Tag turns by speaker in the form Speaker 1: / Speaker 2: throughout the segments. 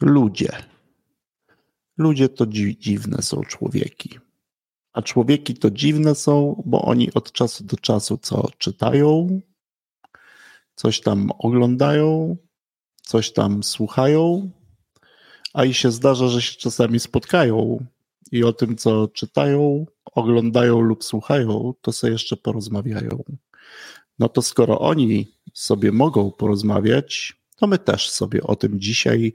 Speaker 1: Ludzie. Ludzie to dzi dziwne są człowieki. A człowieki to dziwne są, bo oni od czasu do czasu co czytają, coś tam oglądają, coś tam słuchają, a i się zdarza, że się czasami spotkają i o tym, co czytają, oglądają lub słuchają, to sobie jeszcze porozmawiają. No to skoro oni sobie mogą porozmawiać, to my też sobie o tym dzisiaj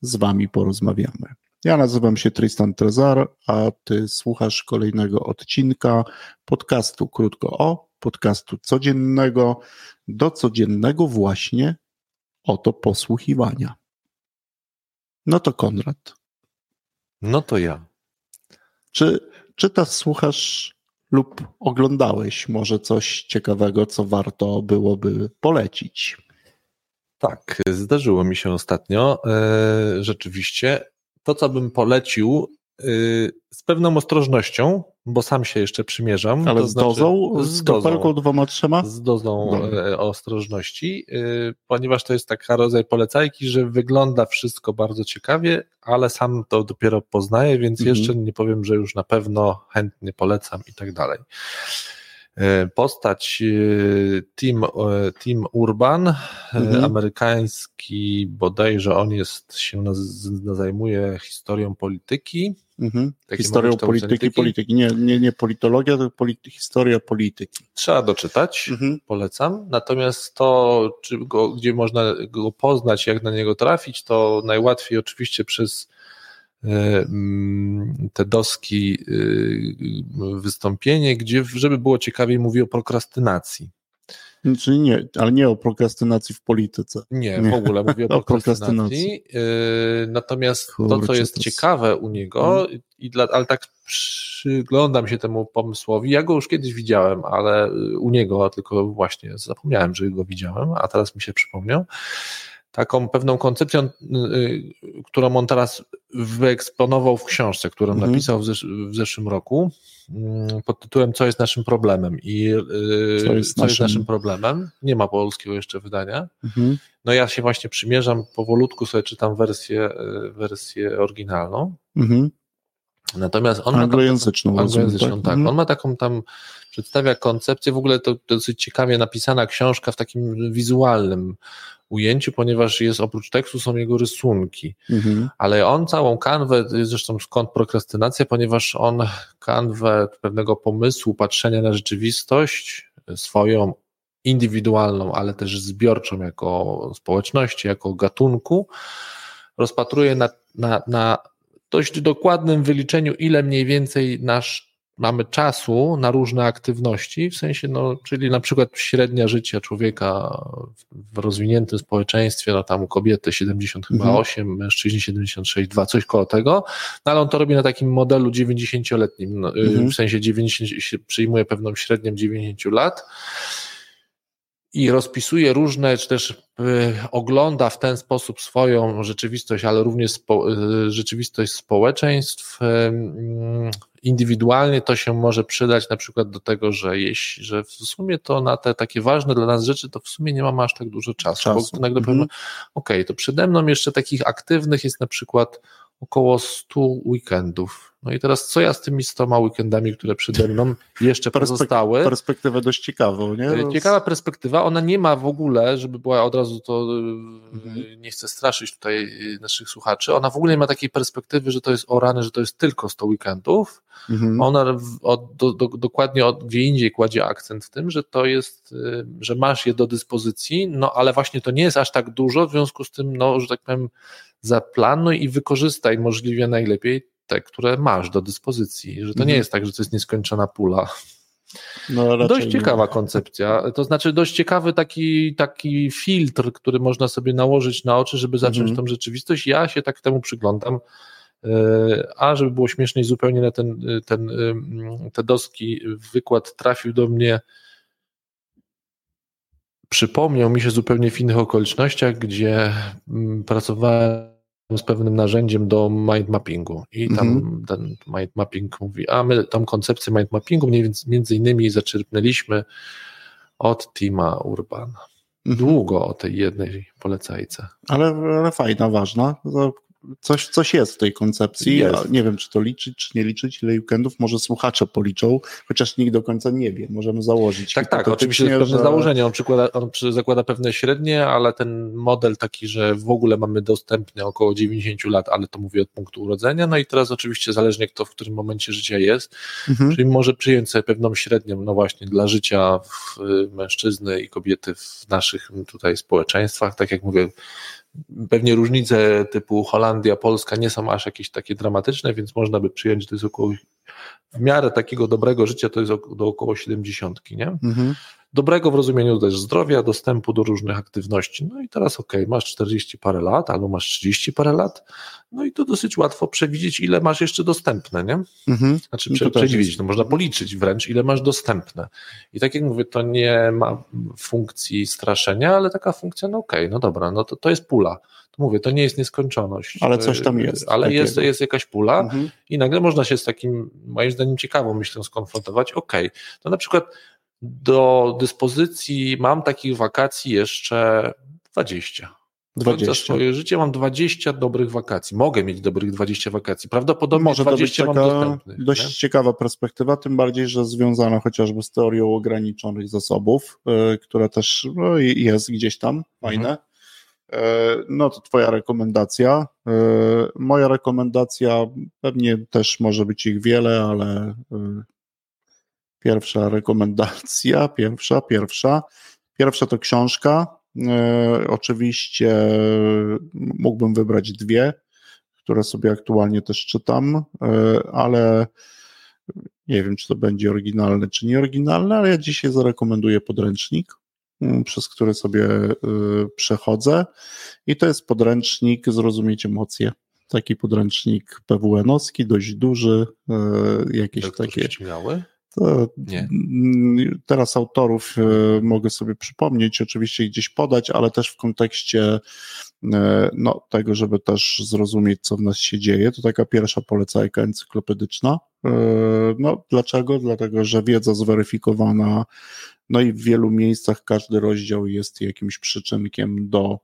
Speaker 1: z Wami porozmawiamy. Ja nazywam się Tristan Trezar, a Ty słuchasz kolejnego odcinka podcastu Krótko o, podcastu codziennego, do codziennego właśnie oto posłuchiwania. No to Konrad.
Speaker 2: No to ja.
Speaker 1: Czy czytasz, słuchasz lub oglądałeś może coś ciekawego, co warto byłoby polecić?
Speaker 2: Tak, zdarzyło mi się ostatnio. E, rzeczywiście. To, co bym polecił, y, z pewną ostrożnością, bo sam się jeszcze przymierzam.
Speaker 1: Ale z znaczy, dozą? Z, dozą, dwoma, trzema?
Speaker 2: Z dozą e, ostrożności, ponieważ to jest taka rodzaj polecajki, że wygląda wszystko bardzo ciekawie, ale sam to dopiero poznaję, więc mhm. jeszcze nie powiem, że już na pewno chętnie polecam i tak dalej. E, postać e, Tim, e, Tim Urban, mhm. amerykański, bodajże on jest, się zajmuje historią polityki.
Speaker 1: Mhm. Historią polityki, polityki. Nie, nie, nie politologia, to polity, historia polityki.
Speaker 2: Trzeba doczytać, mhm. polecam. Natomiast to, go, gdzie można go poznać, jak na niego trafić, to najłatwiej oczywiście przez te doski y, wystąpienie, gdzie, żeby było ciekawiej, mówi o prokrastynacji.
Speaker 1: Czyli nie, ale nie o prokrastynacji w polityce.
Speaker 2: Nie, w ogóle mówię o, o prokrastynacji. E, natomiast Kurczę, to, co jest to ciekawe u niego, hmm. i dla, ale tak przyglądam się temu pomysłowi. Ja go już kiedyś widziałem, ale u niego, tylko właśnie zapomniałem, że go widziałem, a teraz mi się przypomniał taką pewną koncepcją, y, y, którą on teraz wyeksponował w książce, którą mhm. napisał w, zesz w, zeszłym roku mm, pod tytułem Co jest naszym problemem i y, co, jest, co naszym... jest naszym problemem. Nie ma polskiego jeszcze wydania. Mhm. No ja się właśnie przymierzam, powolutku sobie czytam wersję, wersję oryginalną. Mhm. Natomiast on
Speaker 1: anglojęzyczną,
Speaker 2: ma taką, anglojęzyczną tak. tak. Mhm. On ma taką tam, przedstawia koncepcję, w ogóle to dosyć ciekawie napisana książka w takim wizualnym ujęciu, ponieważ jest oprócz tekstu są jego rysunki. Mhm. Ale on całą kanwę, zresztą skąd prokrastynacja, ponieważ on kanwę pewnego pomysłu, patrzenia na rzeczywistość swoją indywidualną, ale też zbiorczą jako społeczności, jako gatunku, rozpatruje na, na, na dość dokładnym wyliczeniu, ile mniej więcej nasz mamy czasu na różne aktywności, w sensie, no, czyli na przykład średnia życia człowieka w rozwiniętym społeczeństwie, no tam u kobiety 78, mhm. mężczyźni 76, 2, coś koło tego, no ale on to robi na takim modelu 90-letnim, no, y, mhm. w sensie 90, przyjmuje pewną średnią 90 lat i rozpisuje różne, czy też y, ogląda w ten sposób swoją rzeczywistość, ale również spo, y, rzeczywistość społeczeństw. Indywidualnie to się może przydać na przykład do tego, że jeśli, że w sumie to na te takie ważne dla nas rzeczy, to w sumie nie mamy aż tak dużo czasu. czasu. Bo nagle mhm. powiemy, ok, to przede mną jeszcze takich aktywnych jest na przykład około 100 weekendów. No i teraz co ja z tymi 100 weekendami, które przede mną jeszcze Perspek pozostały?
Speaker 1: Perspektywę dość ciekawą, nie?
Speaker 2: E, ciekawa perspektywa, ona nie ma w ogóle, żeby była od razu to, e, mhm. nie chcę straszyć tutaj e, naszych słuchaczy, ona w ogóle nie ma takiej perspektywy, że to jest o rany, że to jest tylko 100 weekendów. Mhm. Ona od, do, do, dokładnie od, gdzie indziej kładzie akcent w tym, że to jest, że masz je do dyspozycji, no ale właśnie to nie jest aż tak dużo, w związku z tym, no, że tak powiem, zaplanuj i wykorzystaj możliwie najlepiej te, które masz do dyspozycji, że to nie mhm. jest tak, że to jest nieskończona pula. No, dość ciekawa nie. koncepcja, to znaczy dość ciekawy taki, taki filtr, który można sobie nałożyć na oczy, żeby zacząć mhm. tą rzeczywistość. Ja się tak temu przyglądam, e, a żeby było śmieszniej, zupełnie na ten, ten, te doski wykład trafił do mnie przypomniał mi się zupełnie w innych okolicznościach, gdzie pracowałem z pewnym narzędziem do mind mappingu i tam -hmm. ten mind mapping mówi, a my tą koncepcję mind mappingu między innymi zaczerpnęliśmy od Tima Urbana. Mhm. Długo o tej jednej polecajce.
Speaker 1: Ale, ale fajna, ważna. Coś, coś jest w tej koncepcji. Jest. Nie wiem, czy to liczyć, czy nie liczyć, ile weekendów może słuchacze policzą, chociaż nikt do końca nie wie. Możemy założyć.
Speaker 2: Tak, tak, oczywiście jest pewne że... założenie. On, przykłada, on zakłada pewne średnie, ale ten model taki, że w ogóle mamy dostępny około 90 lat, ale to mówię od punktu urodzenia. No i teraz oczywiście zależnie kto w którym momencie życia jest, mhm. czyli może przyjąć sobie pewną średnią, no właśnie dla życia w, mężczyzny i kobiety w naszych tutaj społeczeństwach. Tak jak mówię, Pewnie różnice typu Holandia, Polska nie są aż jakieś takie dramatyczne, więc można by przyjąć, że to jest około w miarę takiego dobrego życia to jest do około 70, nie? Mhm. Dobrego w rozumieniu też zdrowia, dostępu do różnych aktywności. No i teraz ok, masz 40 parę lat, albo masz 30 parę lat, no i to dosyć łatwo przewidzieć, ile masz jeszcze dostępne, nie? Mhm. Znaczy prze, przewidzieć, no można policzyć wręcz, ile masz dostępne. I tak jak mówię, to nie ma funkcji straszenia, ale taka funkcja, no ok, no dobra, no to, to jest pula mówię, to nie jest nieskończoność.
Speaker 1: Ale coś tam jest.
Speaker 2: Ale jest, jest jakaś pula mhm. i nagle można się z takim, moim zdaniem, ciekawą myślą skonfrontować. Ok, to na przykład do dyspozycji mam takich wakacji jeszcze 20. 20. swoje życie mam 20 dobrych wakacji. Mogę mieć dobrych 20 wakacji. Prawdopodobnie Może 20 to być taka
Speaker 1: dość nie? ciekawa perspektywa, tym bardziej, że związana chociażby z teorią ograniczonych zasobów, yy, która też no, jest gdzieś tam, fajne. Mhm. E, no to Twoja rekomendacja. E, moja rekomendacja, pewnie też może być ich wiele, ale e, pierwsza rekomendacja, pierwsza, pierwsza. Pierwsza to książka. Oczywiście mógłbym wybrać dwie, które sobie aktualnie też czytam, ale nie wiem, czy to będzie oryginalne, czy nieoryginalne, ale ja dzisiaj zarekomenduję podręcznik przez który sobie y, przechodzę. I to jest podręcznik Zrozumieć emocje. Taki podręcznik PWN-owski, dość duży, jakieś Jak takie. Nie. Teraz autorów y, mogę sobie przypomnieć, oczywiście gdzieś podać, ale też w kontekście no, tego, żeby też zrozumieć, co w nas się dzieje. To taka pierwsza polecajka encyklopedyczna. No, dlaczego? Dlatego, że wiedza zweryfikowana no i w wielu miejscach każdy rozdział jest jakimś przyczynkiem do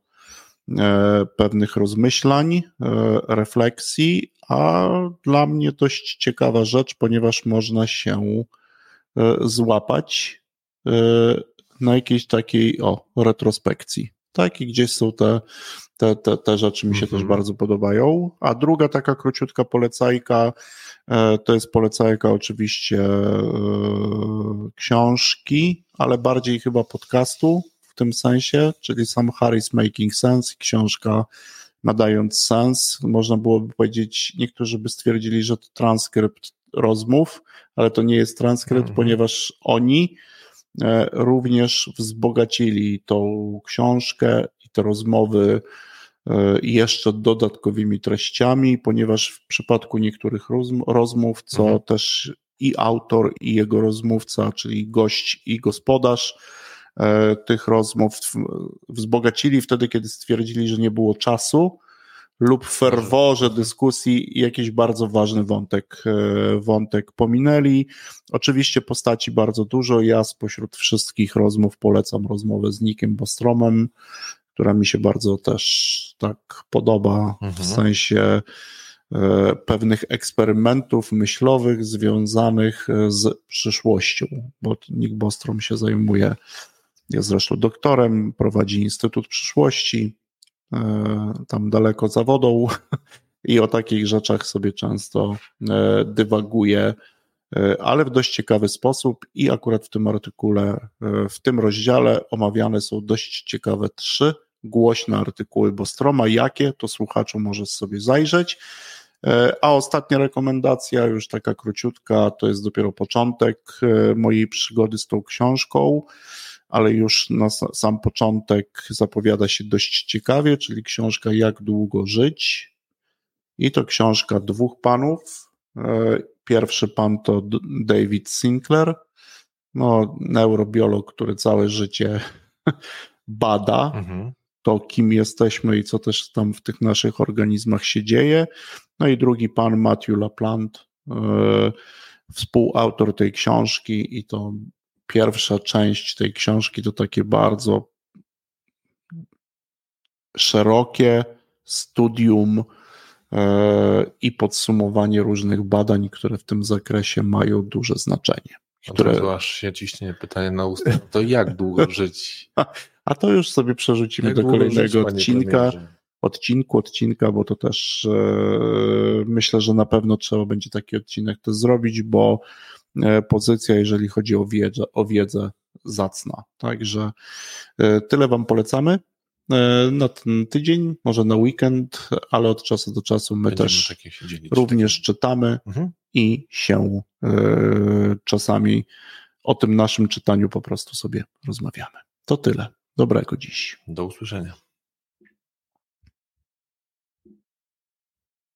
Speaker 1: e, pewnych rozmyślań, e, refleksji, a dla mnie dość ciekawa rzecz, ponieważ można się e, złapać na jakiejś takiej o, retrospekcji. Tak, i gdzieś są te, te, te, te rzeczy mi się też mhm. bardzo podobają. A druga taka króciutka polecajka to jest polecajka oczywiście książki ale bardziej chyba podcastu w tym sensie, czyli sam Harry's Making Sense, książka nadając sens. Można byłoby powiedzieć, niektórzy by stwierdzili, że to transkrypt rozmów, ale to nie jest transkrypt, mhm. ponieważ oni e, również wzbogacili tą książkę i te rozmowy e, jeszcze dodatkowymi treściami, ponieważ w przypadku niektórych rozmów, co mhm. też i autor, i jego rozmówca, czyli gość i gospodarz e, tych rozmów wzbogacili wtedy, kiedy stwierdzili, że nie było czasu lub w ferworze dyskusji jakiś bardzo ważny wątek, e, wątek pominęli. Oczywiście postaci bardzo dużo. Ja spośród wszystkich rozmów polecam rozmowę z Nikiem Bostromem, która mi się bardzo też tak podoba, mhm. w sensie E, pewnych eksperymentów myślowych związanych e, z przyszłością, bo Nick Bostrom się zajmuje, jest zresztą doktorem, prowadzi Instytut Przyszłości, tam daleko za wodą i o takich rzeczach sobie często dywaguje, ale w dość ciekawy sposób i akurat w tym artykule, w tym rozdziale omawiane są dość ciekawe trzy głośne artykuły Bostroma. Jakie, to słuchaczu może sobie zajrzeć. E, a ostatnia rekomendacja, już taka króciutka, to jest dopiero początek e, mojej przygody z tą książką, ale już na sam początek zapowiada się dość ciekawie, czyli książka Jak długo żyć. I to książka dwóch panów. E, pierwszy pan to David Sinclair, no, neurobiolog, który całe życie bada. Mhm to, kim jesteśmy i co też tam w tych naszych organizmach się dzieje. No i drugi pan Matthew LaPlante, e, współautor tej książki i to pierwsza część tej książki to takie bardzo szerokie studium i podsumowanie różnych badań, które w tym zakresie mają duże znaczenie.
Speaker 2: Które... To aż się ciśnie pytanie na usta, to jak długo żyć?
Speaker 1: A to już sobie przerzucimy jak do kolejnego żyć, odcinka odcinku, odcinka, bo to też e, myślę, że na pewno trzeba będzie taki odcinek też zrobić, bo e, pozycja, jeżeli chodzi o wiedzę, o wiedzę zacna. Także e, tyle Wam polecamy na ten tydzień, może na weekend, ale od czasu do czasu my Będziemy też również czytamy mhm. i się czasami o tym naszym czytaniu po prostu sobie rozmawiamy. To tyle. Dobrego dziś.
Speaker 2: Do usłyszenia.